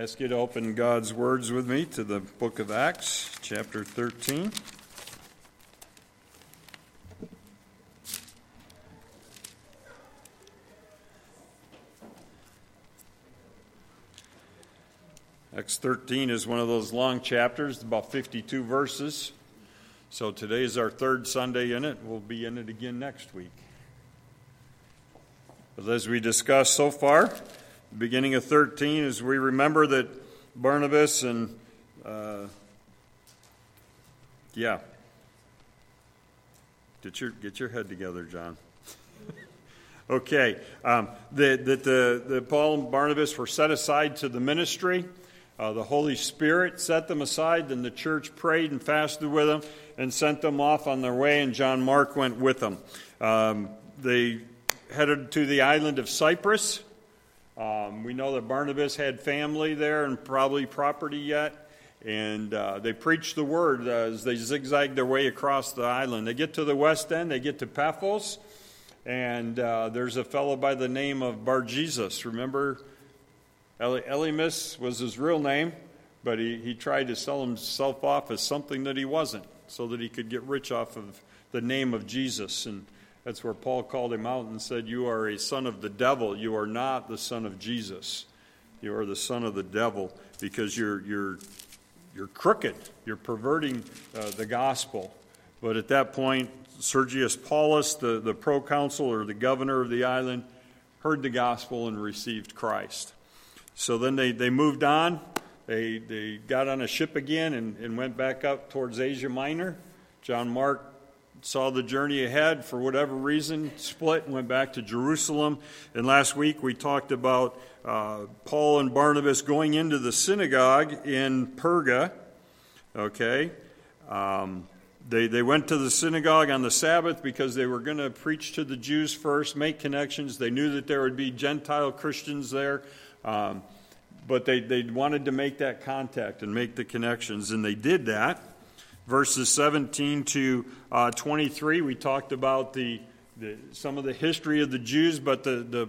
ask you to open God's words with me to the book of Acts, chapter 13. Acts 13 is one of those long chapters, about 52 verses. So today is our third Sunday in it. We'll be in it again next week. But as we discussed so far, beginning of 13, as we remember that Barnabas and, uh, yeah, get your, get your head together, John. okay, um, that, the, the Paul and Barnabas were set aside to the ministry. Uh, the Holy Spirit set them aside, then the church prayed and fasted with them and sent them off on their way, and John Mark went with them. Um, they headed to the island of Cyprus. Um, we know that Barnabas had family there and probably property yet. And uh, they preached the word as they zigzagged their way across the island. They get to the west end, they get to Paphos, and uh, there's a fellow by the name of Bar Jesus. Remember Elymas was his real name, but he, he tried to sell himself off as something that he wasn't so that he could get rich off of the name of Jesus. And that's where Paul called him out and said, You are a son of the devil. You are not the son of Jesus. You are the son of the devil because you're, you're, you're crooked. You're perverting uh, the gospel. But at that point, Sergius Paulus, the, the proconsul or the governor of the island, heard the gospel and received Christ. So then they, they moved on. They, they got on a ship again and, and went back up towards Asia Minor. John Mark saw the journey ahead for whatever reason, split and went back to Jerusalem. And last week we talked about uh, Paul and Barnabas going into the synagogue in Perga. Okay. Um, they, they went to the synagogue on the Sabbath because they were going to preach to the Jews first, make connections. They knew that there would be Gentile Christians there. Um, but they, they wanted to make that contact and make the connections, and they did that. Verses 17 to uh, 23, we talked about the, the, some of the history of the Jews, but the, the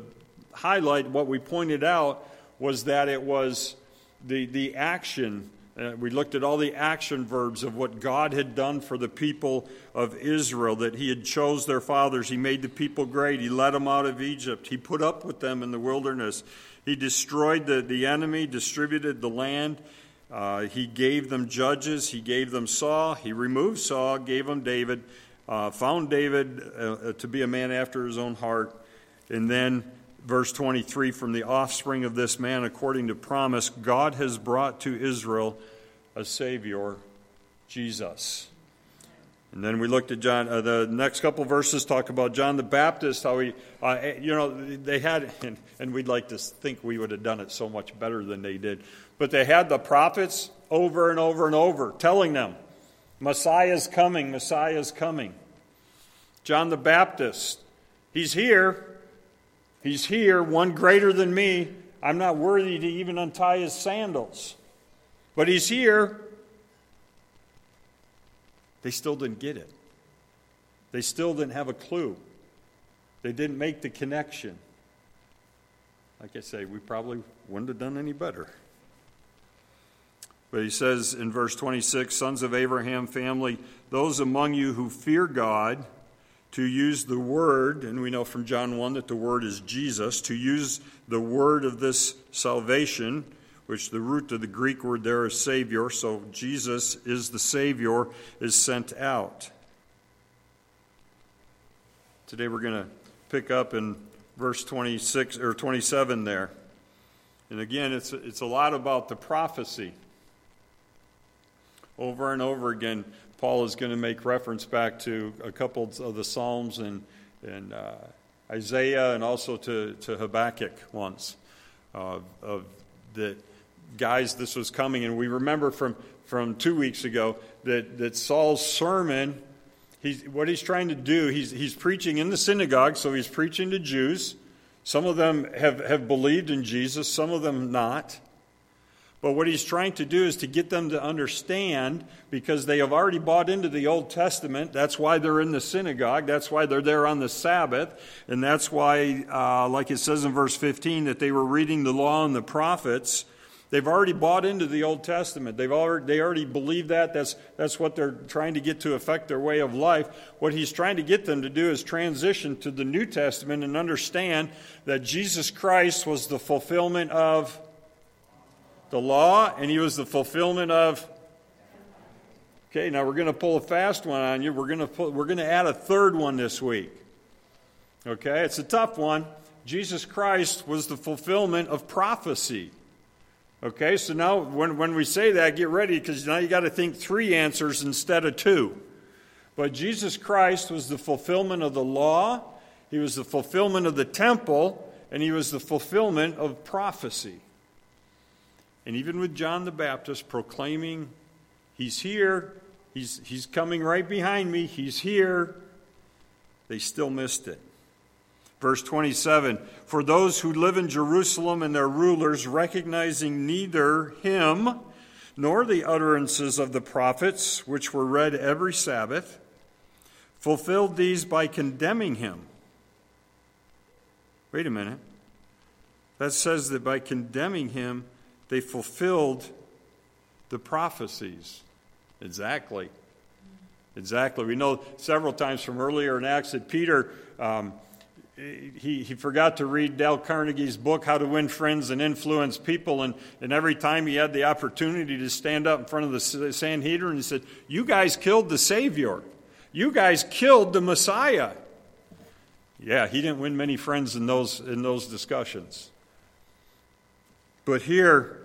highlight, what we pointed out, was that it was the, the action. Uh, we looked at all the action verbs of what God had done for the people of Israel, that He had chose their fathers. He made the people great. He led them out of Egypt. He put up with them in the wilderness. He destroyed the, the enemy, distributed the land. Uh, he gave them judges. He gave them Saul. He removed Saul, gave them David, uh, found David uh, uh to be a man after his own heart. And then, verse 23 from the offspring of this man, according to promise, God has brought to Israel a Savior, Jesus. And then we looked at John. Uh, the next couple verses talk about John the Baptist. How he, uh, you know, they had, and, and we'd like to think we would have done it so much better than they did. But they had the prophets over and over and over telling them, Messiah's coming, Messiah's coming. John the Baptist, he's here. He's here, one greater than me. I'm not worthy to even untie his sandals. But he's here. They still didn't get it. They still didn't have a clue. They didn't make the connection. Like I say, we probably wouldn't have done any better. But he says in verse 26 Sons of Abraham family, those among you who fear God, to use the word, and we know from John 1 that the word is Jesus, to use the word of this salvation which the root of the Greek word there is Savior, so Jesus is the Savior, is sent out. Today we're going to pick up in verse 26 or 27 there. And again, it's, it's a lot about the prophecy. Over and over again, Paul is going to make reference back to a couple of the Psalms and, and uh, Isaiah and also to, to Habakkuk once uh, of the guys this was coming. And we remember from, from two weeks ago that, that Saul's sermon, he's, what he's trying to do, he's, he's preaching in the synagogue, so he's preaching to Jews. Some of them have, have believed in Jesus, some of them not. But what he's trying to do is to get them to understand because they have already bought into the Old Testament. That's why they're in the synagogue. That's why they're there on the Sabbath. And that's why, uh, like it says in verse 15, that they were reading the law and the prophets They've already bought into the Old Testament. They've already, they already believe that. That's, that's what they're trying to get to affect their way of life. What he's trying to get them to do is transition to the New Testament and understand that Jesus Christ was the fulfillment of the law and he was the fulfillment of. Okay, now we're going to pull a fast one on you. We're going to, pull, we're going to add a third one this week. Okay, it's a tough one. Jesus Christ was the fulfillment of prophecy. Okay, so now when, when we say that, get ready because now you got to think three answers instead of two. But Jesus Christ was the fulfillment of the law, He was the fulfillment of the temple, and He was the fulfillment of prophecy. And even with John the Baptist proclaiming, He's here, He's, he's coming right behind me, He's here, they still missed it. Verse 27 For those who live in Jerusalem and their rulers, recognizing neither him nor the utterances of the prophets, which were read every Sabbath, fulfilled these by condemning him. Wait a minute. That says that by condemning him, they fulfilled the prophecies. Exactly. Exactly. We know several times from earlier in Acts that Peter. Um, he, he forgot to read Dale Carnegie's book, How to Win Friends and Influence People. And, and every time he had the opportunity to stand up in front of the Sanhedrin, he said, You guys killed the Savior. You guys killed the Messiah. Yeah, he didn't win many friends in those, in those discussions. But here,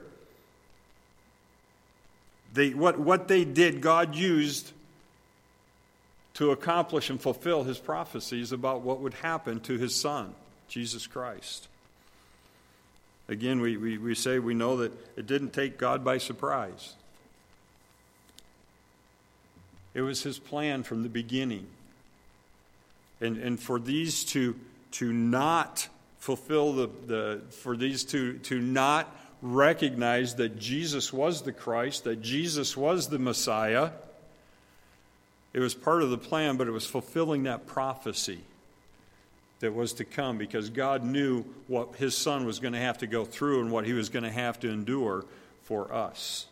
they, what, what they did, God used to accomplish and fulfill his prophecies about what would happen to his son, Jesus Christ. Again, we, we, we say we know that it didn't take God by surprise. It was his plan from the beginning. And, and for these to, to not fulfill the, the for these to, to not recognize that Jesus was the Christ, that Jesus was the Messiah, it was part of the plan, but it was fulfilling that prophecy that was to come because God knew what his son was going to have to go through and what he was going to have to endure for us.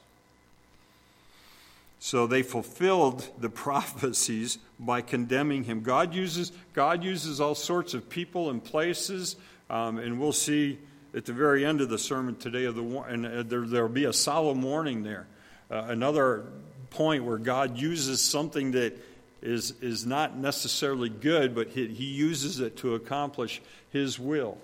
So they fulfilled the prophecies by condemning him. God uses, God uses all sorts of people and places, um, and we'll see at the very end of the sermon today of the and uh, there there'll be a solemn warning there. Uh, another point where God uses something that is, is not necessarily good, but he, he uses it to accomplish His will.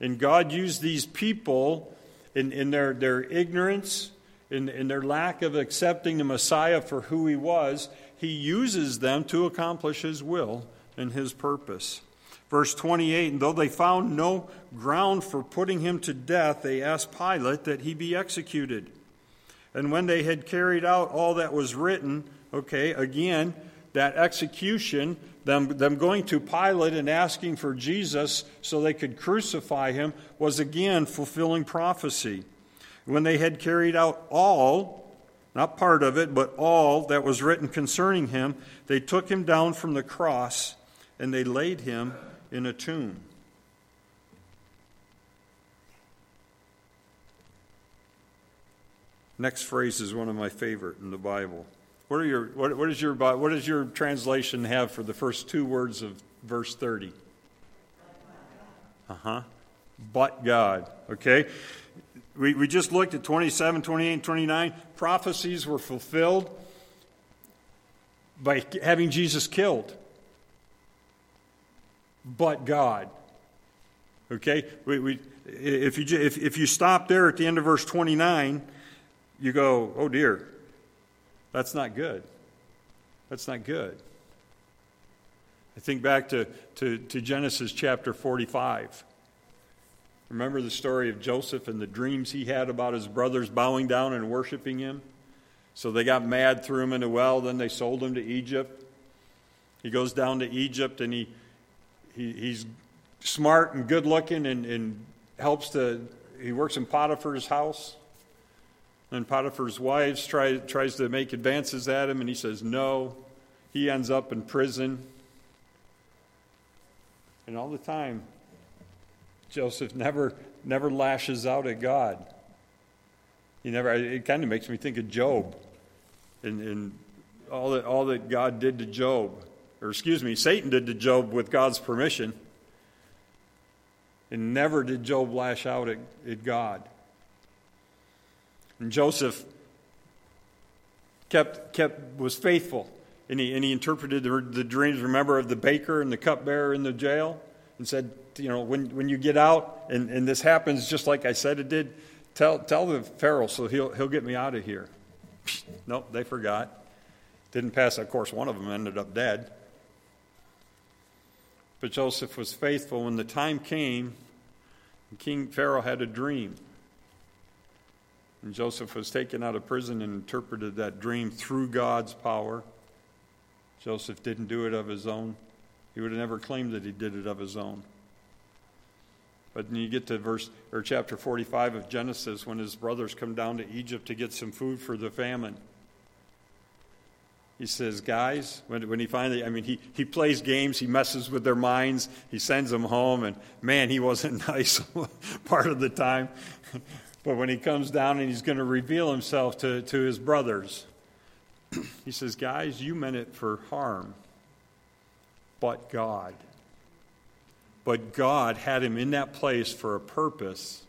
And God used these people in, in their, their ignorance, in, in their lack of accepting the Messiah for who He was, He uses them to accomplish His will and His purpose. Verse 28 And though they found no ground for putting him to death, they asked Pilate that he be executed. And when they had carried out all that was written, okay, again, that execution, them, them going to Pilate and asking for Jesus so they could crucify him, was again fulfilling prophecy. When they had carried out all, not part of it, but all that was written concerning him, they took him down from the cross and they laid him in a tomb. Next phrase is one of my favorite in the Bible. What, are your, what, what, is your, what does your translation have for the first two words of verse 30? Uh huh. But God. Okay? We, we just looked at 27, 28, and 29. Prophecies were fulfilled by having Jesus killed. But God. Okay? We, we, if, you, if, if you stop there at the end of verse 29, you go, oh dear, that's not good. That's not good. I think back to, to, to Genesis chapter 45. Remember the story of Joseph and the dreams he had about his brothers bowing down and worshiping him? So they got mad, threw him in a well, then they sold him to Egypt. He goes down to Egypt and he, he he's smart and good looking and, and helps to, he works in Potiphar's house. And Potiphar's wife try, tries to make advances at him, and he says no. He ends up in prison. And all the time, Joseph never, never lashes out at God. He never. It kind of makes me think of Job, and, and all that all that God did to Job, or excuse me, Satan did to Job with God's permission. And never did Job lash out at, at God. And Joseph kept kept was faithful, and he and he interpreted the, the dreams. Remember of the baker and the cupbearer in the jail, and said, you know, when when you get out, and, and this happens just like I said it did Tell, tell the Pharaoh so he'll, he'll get me out of here. nope, they forgot. Didn't pass. Of course, one of them ended up dead. But Joseph was faithful. When the time came, King Pharaoh had a dream. And Joseph was taken out of prison and interpreted that dream through God's power. Joseph didn't do it of his own. He would have never claimed that he did it of his own. But when you get to verse or chapter 45 of Genesis, when his brothers come down to Egypt to get some food for the famine, he says, Guys, when, when he finally, I mean, he, he plays games, he messes with their minds, he sends them home, and man, he wasn't nice part of the time. but when he comes down and he's going to reveal himself to, to his brothers, he says, Guys, you meant it for harm, but God but God had him in that place for a purpose.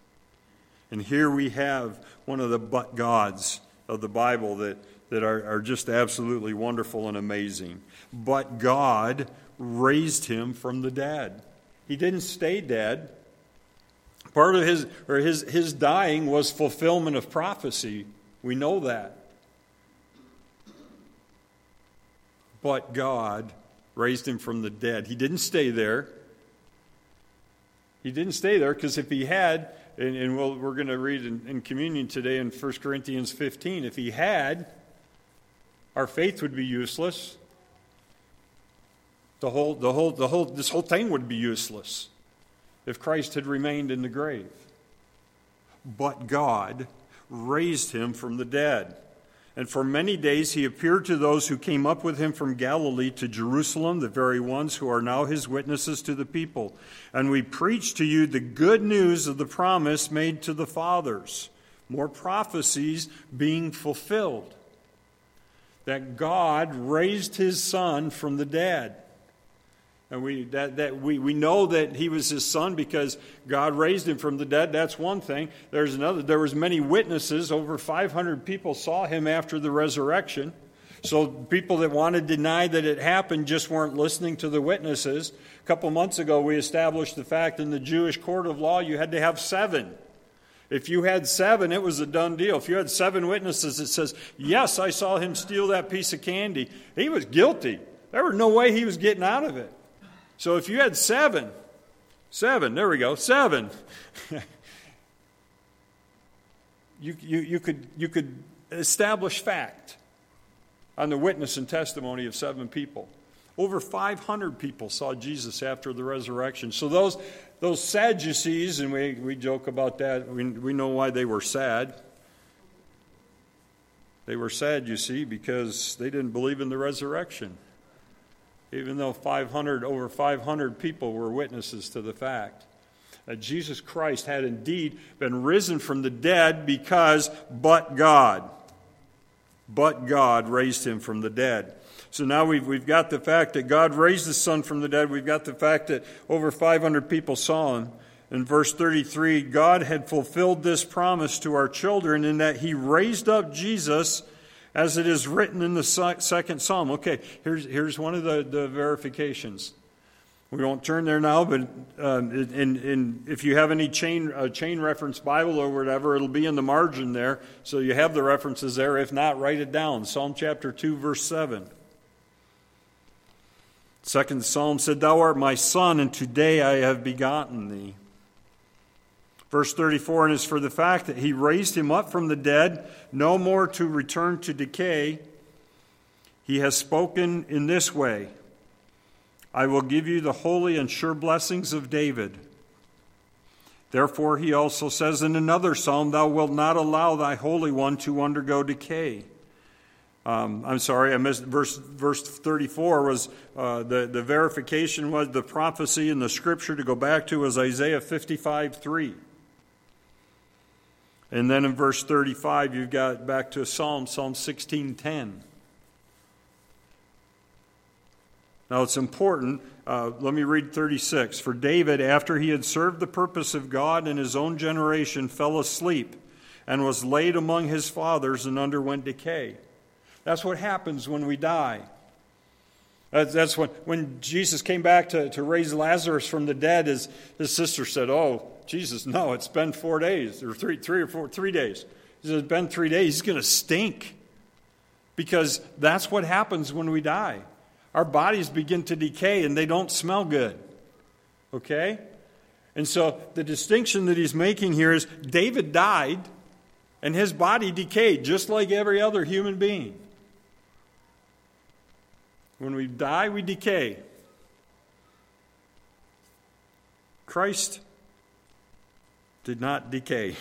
And here we have one of the but gods of the Bible that, that are, are just absolutely wonderful and amazing. But God raised him from the dead. He didn't stay dead. Part of his or his, his dying was fulfillment of prophecy. We know that. But God raised him from the dead. He didn't stay there. He didn't stay there because if he had, and, and we we are going to read in, in communion today in 1 Corinthians 15, if he had, our faith would be useless. The whole, the whole, the whole, this whole thing would be useless if Christ had remained in the grave. But God raised him from the dead. And for many days he appeared to those who came up with him from Galilee to Jerusalem, the very ones who are now his witnesses to the people. And we preach to you the good news of the promise made to the fathers, more prophecies being fulfilled. That God raised his son from the dead. And we, that, that we, we know that he was his son because God raised him from the dead. That's one thing. There's another. There was many witnesses. Over 500 people saw him after the resurrection. So people that want to deny that it happened just weren't listening to the witnesses. A couple months ago, we established the fact in the Jewish court of law you had to have seven. If you had seven, it was a done deal. If you had seven witnesses that says, "Yes, I saw him steal that piece of candy," he was guilty. There was no way he was getting out of it. So if you had seven, seven, there we go, seven, you, you, you, could, you could establish fact on the witness and testimony of seven people. Over 500 people saw Jesus after the resurrection. So those, those Sadducees, and we, we joke about that, we, we know why they were sad. They were sad, you see, because they didn't believe in the resurrection even though 500, over 500 people were witnesses to the fact that Jesus Christ had indeed been risen from the dead because but God, but God raised him from the dead. So now we've, we've got the fact that God raised the Son from the dead. We've got the fact that over 500 people saw him. In verse 33, God had fulfilled this promise to our children in that he raised up Jesus as it is written in the second psalm. Okay, here's, here's one of the, the verifications. We won't turn there now, but uh, in, in, if you have any chain, uh, chain reference Bible or whatever, it'll be in the margin there. So you have the references there. If not, write it down. Psalm chapter 2, verse 7. Second psalm said, Thou art my son, and today I have begotten thee. Verse 34 And as for the fact that he raised him up from the dead, no more to return to decay, he has spoken in this way I will give you the holy and sure blessings of David. Therefore, he also says in another psalm, Thou wilt not allow thy Holy One to undergo decay. Um, I'm sorry, I missed verse, verse 34 was uh, the, the verification was the prophecy in the scripture to go back to was Isaiah 55 3. And then in verse 35, you've got back to a Psalm, Psalm 1610. Now it's important. Uh, let me read 36. For David, after he had served the purpose of God in his own generation, fell asleep and was laid among his fathers and underwent decay. That's what happens when we die. That's when, when Jesus came back to, to raise Lazarus from the dead, his, his sister said, Oh, Jesus, no, it's been four days, or three, three or four, three days. He said, It's been three days. He's going to stink. Because that's what happens when we die. Our bodies begin to decay and they don't smell good. Okay? And so the distinction that he's making here is David died and his body decayed just like every other human being. When we die, we decay. Christ did not decay.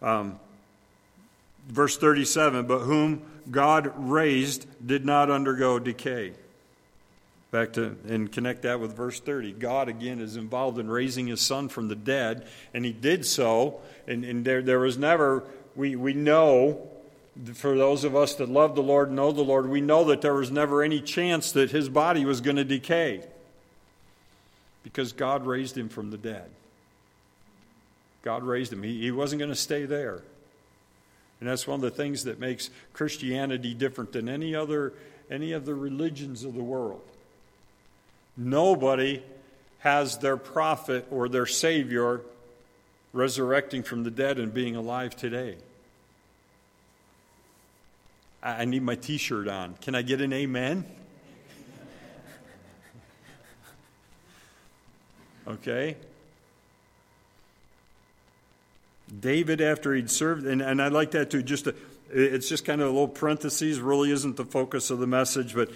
Um, verse 37 But whom God raised did not undergo decay. Back to and connect that with verse 30. God again is involved in raising his son from the dead, and he did so, and, and there, there was never, we, we know for those of us that love the Lord and know the Lord, we know that there was never any chance that his body was going to decay because God raised him from the dead. God raised him. He, he wasn't going to stay there. And that's one of the things that makes Christianity different than any other, any of the religions of the world. Nobody has their prophet or their Savior resurrecting from the dead and being alive today. I need my t shirt on. Can I get an amen? okay? David, after he'd served, and, and I like that too, just to, it's just kind of a little parentheses, really isn't the focus of the message, but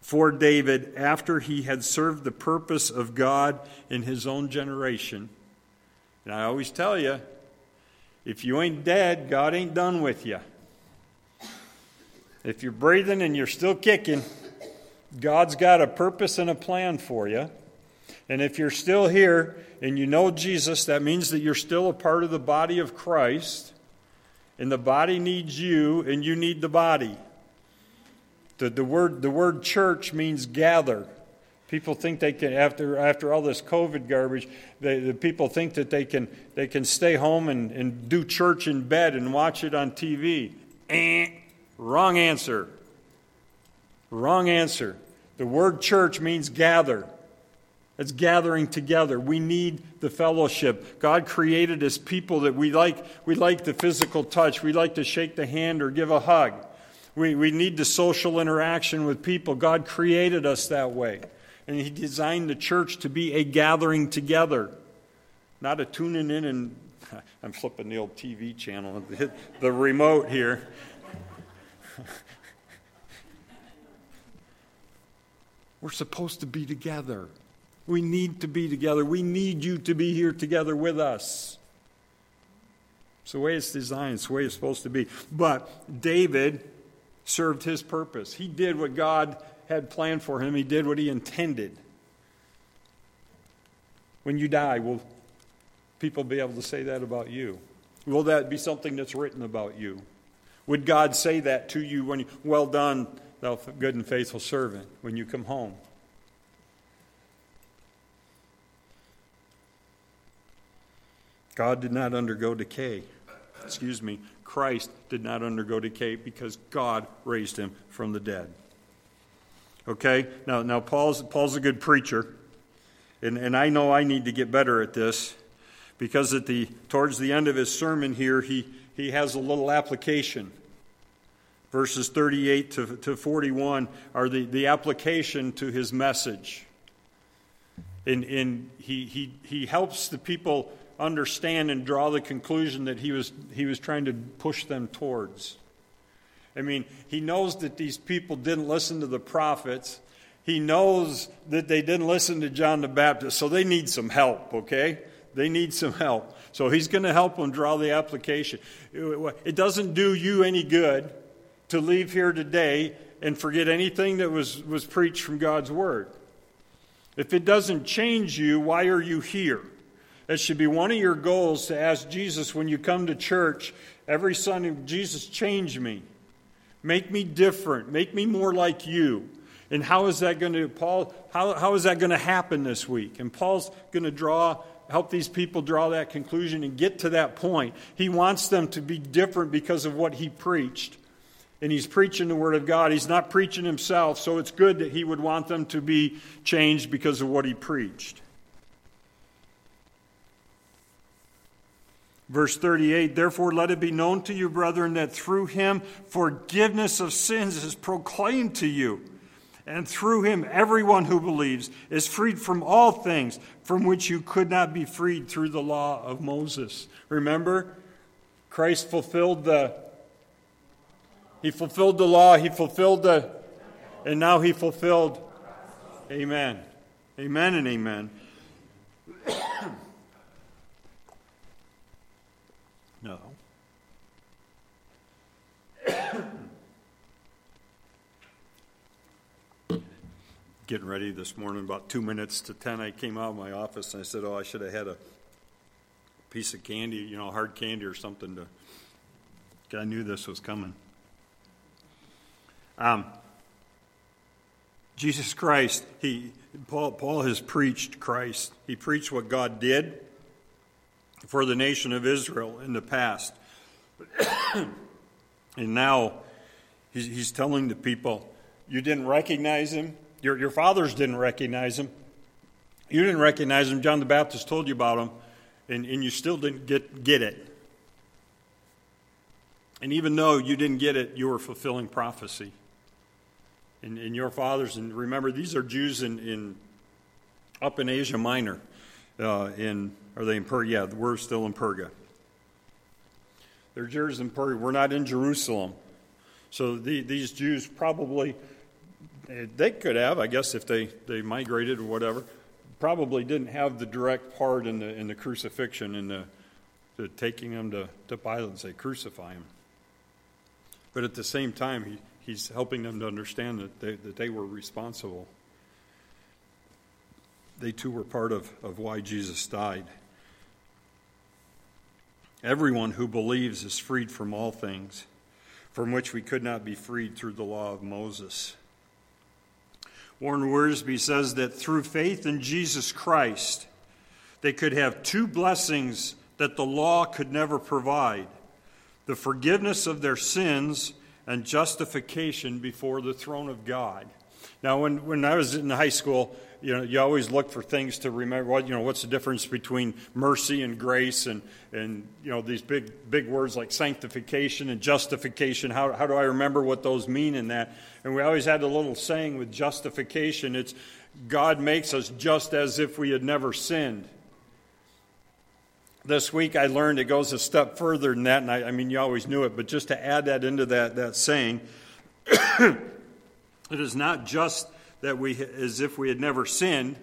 for David, after he had served the purpose of God in his own generation, and I always tell you, if you ain't dead, God ain't done with you. If you're breathing and you're still kicking, God's got a purpose and a plan for you. And if you're still here and you know Jesus, that means that you're still a part of the body of Christ. And the body needs you, and you need the body. The, the, word, the word church means gather. People think they can, after, after all this COVID garbage, they, the people think that they can, they can stay home and, and do church in bed and watch it on TV. Eh. Wrong answer. Wrong answer. The word church means gather. It's gathering together. We need the fellowship. God created us people that we like, we like the physical touch. We like to shake the hand or give a hug. We, we need the social interaction with people. God created us that way. And He designed the church to be a gathering together, not a tuning in and I'm flipping the old TV channel, the remote here. We're supposed to be together. We need to be together. We need you to be here together with us. It's the way it's designed, it's the way it's supposed to be. But David served his purpose. He did what God had planned for him, he did what he intended. When you die, will people be able to say that about you? Will that be something that's written about you? Would God say that to you when you, well done, thou good and faithful servant, when you come home? God did not undergo decay. Excuse me. Christ did not undergo decay because God raised him from the dead. Okay? Now, now Paul's, Paul's a good preacher, and, and I know I need to get better at this because at the, towards the end of his sermon here, he, he has a little application. Verses 38 to, to 41 are the, the application to his message. And, and he, he, he helps the people understand and draw the conclusion that he was, he was trying to push them towards. I mean, he knows that these people didn't listen to the prophets. He knows that they didn't listen to John the Baptist, so they need some help, okay? They need some help. So he's going to help them draw the application. It doesn't do you any good to leave here today and forget anything that was, was preached from God's Word. If it doesn't change you, why are you here? It should be one of your goals to ask Jesus when you come to church every Sunday, Jesus, change me. Make me different. Make me more like you. And how is that going to, Paul, how, how is that going to happen this week? And Paul's going to draw, help these people draw that conclusion and get to that point. He wants them to be different because of what he preached. And he's preaching the Word of God. He's not preaching himself, so it's good that he would want them to be changed because of what he preached. Verse 38 Therefore, let it be known to you, brethren, that through him forgiveness of sins is proclaimed to you. And through him, everyone who believes is freed from all things from which you could not be freed through the law of Moses. Remember, Christ fulfilled the he fulfilled the law, he fulfilled the and now he fulfilled Amen. Amen and amen. no. Getting ready this morning, about two minutes to 10, I came out of my office and I said, Oh, I should have had a piece of candy, you know, hard candy or something to. I knew this was coming. Um, Jesus Christ, he, Paul, Paul has preached Christ. He preached what God did for the nation of Israel in the past. and now he's, he's telling the people, You didn't recognize him? Your, your fathers didn't recognize him. You didn't recognize him. John the Baptist told you about him, and, and you still didn't get, get it. And even though you didn't get it, you were fulfilling prophecy. And, and your fathers, and remember, these are Jews in, in up in Asia Minor. Uh, in are they in Perga? Yeah, we're still in Perga. They're Jews in Perga. We're not in Jerusalem. So the, these Jews probably they could have, I guess, if they, they migrated or whatever. Probably didn't have the direct part in the in the crucifixion in the, the taking him to, to Pilate and say crucify him. But at the same time, he, he's helping them to understand that they, that they were responsible. They too were part of, of why Jesus died. Everyone who believes is freed from all things from which we could not be freed through the law of Moses. Warren Wiersbe says that through faith in Jesus Christ, they could have two blessings that the law could never provide the forgiveness of their sins and justification before the throne of God. Now, when, when I was in high school, you know, you always look for things to remember. What you know, what's the difference between mercy and grace, and and you know these big big words like sanctification and justification. How how do I remember what those mean in that? And we always had a little saying with justification. It's God makes us just as if we had never sinned. This week I learned it goes a step further than that, and I, I mean you always knew it, but just to add that into that that saying, it is not just that we, as if we had never sinned,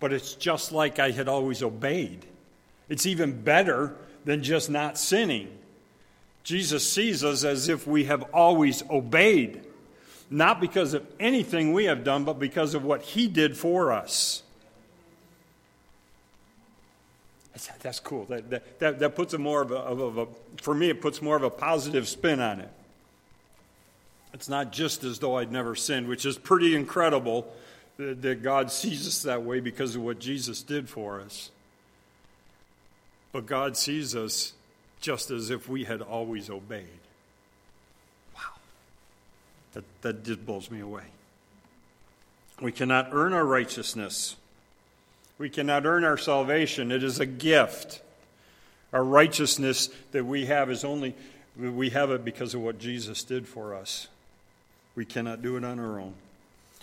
but it's just like I had always obeyed. It's even better than just not sinning. Jesus sees us as if we have always obeyed, not because of anything we have done, but because of what He did for us. That's cool. That, that, that, puts a more of a, of a, for me, it puts more of a positive spin on it. It's not just as though I'd never sinned, which is pretty incredible that God sees us that way because of what Jesus did for us. But God sees us just as if we had always obeyed. Wow. That, that just blows me away. We cannot earn our righteousness. We cannot earn our salvation. It is a gift. Our righteousness that we have is only, we have it because of what Jesus did for us. We cannot do it on our own.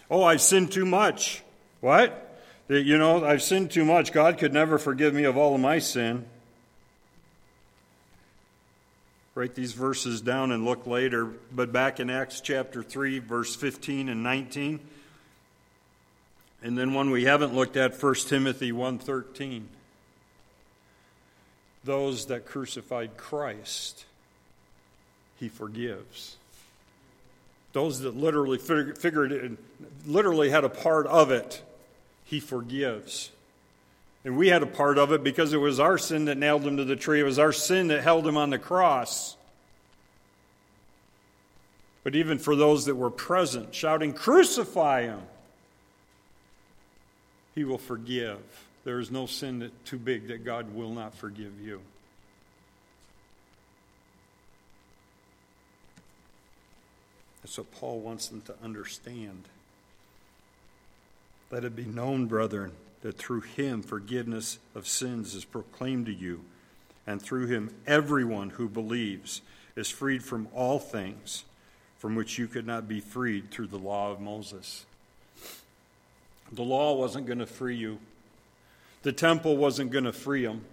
Oh, I've sinned too much. What? You know, I've sinned too much. God could never forgive me of all of my sin. Write these verses down and look later. But back in Acts chapter 3, verse 15 and 19. And then one we haven't looked at, 1 Timothy 1:13. Those that crucified Christ, he forgives those that literally figured it, literally had a part of it, he forgives. And we had a part of it because it was our sin that nailed him to the tree. It was our sin that held him on the cross. But even for those that were present, shouting, Crucify him, he will forgive. There is no sin that too big that God will not forgive you. What Paul wants them to understand. Let it be known, brethren, that through him forgiveness of sins is proclaimed to you, and through him everyone who believes is freed from all things from which you could not be freed through the law of Moses. The law wasn't going to free you, the temple wasn't going to free them.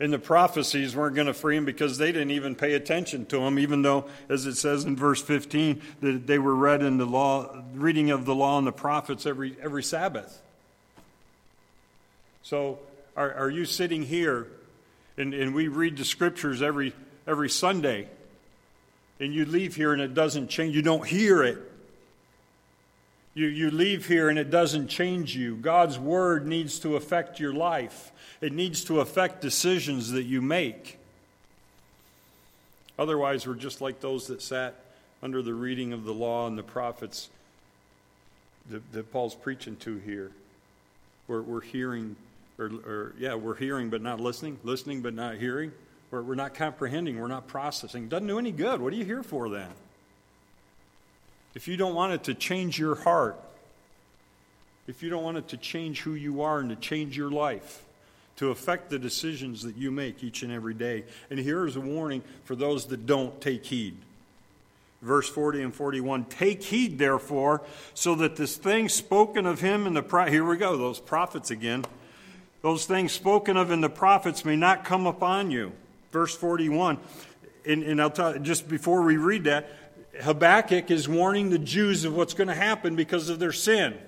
And the prophecies weren't going to free him because they didn't even pay attention to him, even though, as it says in verse 15, that they were read in the law, reading of the law and the prophets every, every Sabbath. So, are, are you sitting here and, and we read the scriptures every, every Sunday, and you leave here and it doesn't change? You don't hear it. You, you leave here and it doesn't change you. God's word needs to affect your life, it needs to affect decisions that you make. Otherwise, we're just like those that sat under the reading of the law and the prophets that, that Paul's preaching to here. We're, we're hearing or, or, yeah, we're hearing but not listening, listening but not hearing. We're, we're not comprehending, we're not processing. Doesn't do any good. What are you here for then? If you don't want it to change your heart, if you don't want it to change who you are and to change your life, to affect the decisions that you make each and every day. And here is a warning for those that don't take heed. Verse 40 and 41 Take heed, therefore, so that this thing spoken of him in the. Pro- here we go, those prophets again those things spoken of in the prophets may not come upon you. Verse 41. And, and I'll tell just before we read that, Habakkuk is warning the Jews of what's going to happen because of their sin.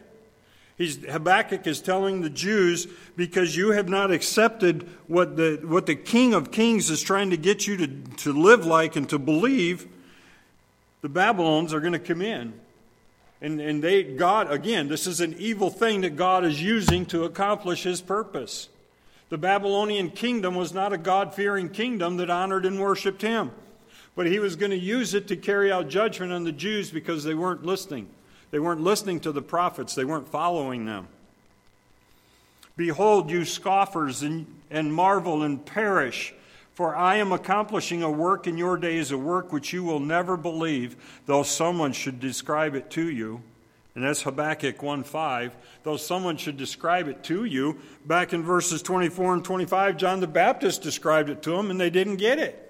He's, Habakkuk is telling the Jews, because you have not accepted what the, what the King of Kings is trying to get you to, to live like and to believe, the Babylons are going to come in and, and they, God, again, this is an evil thing that God is using to accomplish his purpose. The Babylonian kingdom was not a God fearing kingdom that honored and worshiped him. But he was going to use it to carry out judgment on the Jews because they weren't listening. They weren't listening to the prophets, they weren't following them. Behold, you scoffers, and, and marvel and perish. For I am accomplishing a work in your days, a work which you will never believe, though someone should describe it to you. And that's Habakkuk 1:5. Though someone should describe it to you, back in verses 24 and 25, John the Baptist described it to them, and they didn't get it.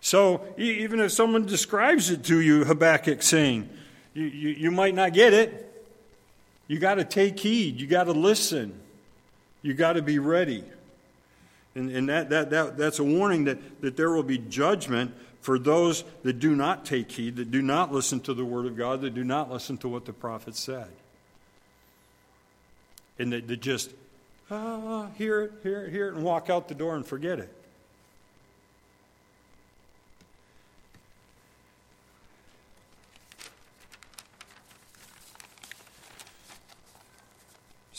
So even if someone describes it to you, Habakkuk saying, you, you, you might not get it. You got to take heed. You got to listen. You got to be ready. And, and that, that, that, that's a warning that, that there will be judgment for those that do not take heed, that do not listen to the Word of God, that do not listen to what the prophet said. And that, that just ah, hear it, hear it, hear it, and walk out the door and forget it.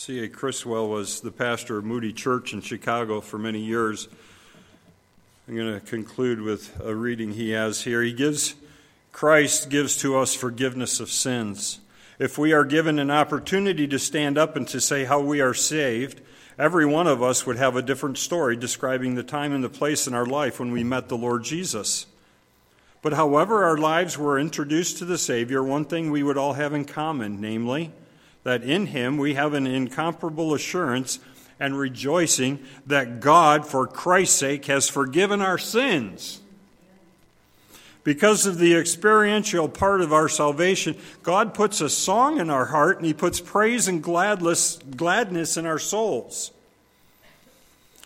C.A. Criswell was the pastor of Moody Church in Chicago for many years. I'm going to conclude with a reading he has here. He gives, Christ gives to us forgiveness of sins. If we are given an opportunity to stand up and to say how we are saved, every one of us would have a different story describing the time and the place in our life when we met the Lord Jesus. But however our lives were introduced to the Savior, one thing we would all have in common, namely, that in him we have an incomparable assurance and rejoicing that God, for Christ's sake, has forgiven our sins. Because of the experiential part of our salvation, God puts a song in our heart and He puts praise and gladness in our souls.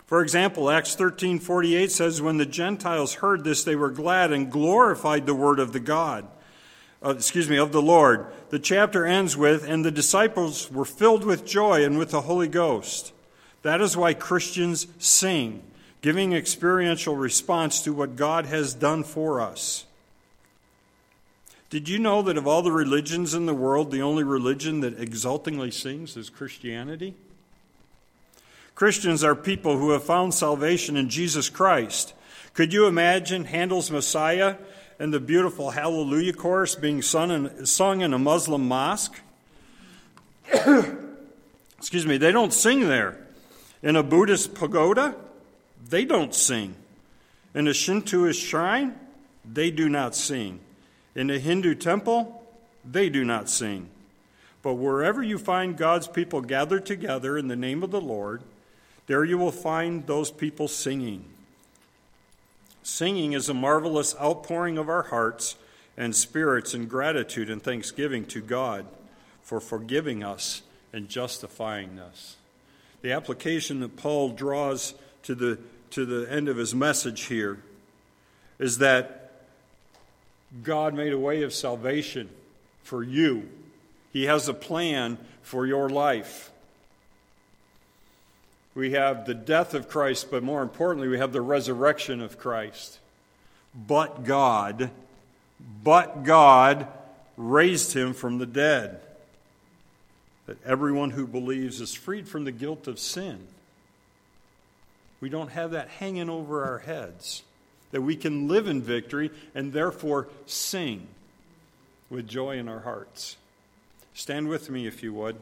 For example, Acts 13:48 says when the Gentiles heard this they were glad and glorified the word of the God uh, excuse me, of the Lord. The chapter ends with, and the disciples were filled with joy and with the Holy Ghost. That is why Christians sing, giving experiential response to what God has done for us. Did you know that of all the religions in the world, the only religion that exultingly sings is Christianity? Christians are people who have found salvation in Jesus Christ. Could you imagine Handel's Messiah and the beautiful Hallelujah chorus being sung in, sung in a Muslim mosque? Excuse me, they don't sing there. In a Buddhist pagoda, they don't sing. In a Shintoist shrine, they do not sing. In a Hindu temple, they do not sing. But wherever you find God's people gathered together in the name of the Lord, there you will find those people singing. Singing is a marvelous outpouring of our hearts and spirits in gratitude and thanksgiving to God for forgiving us and justifying us. The application that Paul draws to the, to the end of his message here is that God made a way of salvation for you. He has a plan for your life. We have the death of Christ, but more importantly, we have the resurrection of Christ. But God, but God raised him from the dead. That everyone who believes is freed from the guilt of sin. We don't have that hanging over our heads. That we can live in victory and therefore sing with joy in our hearts. Stand with me if you would.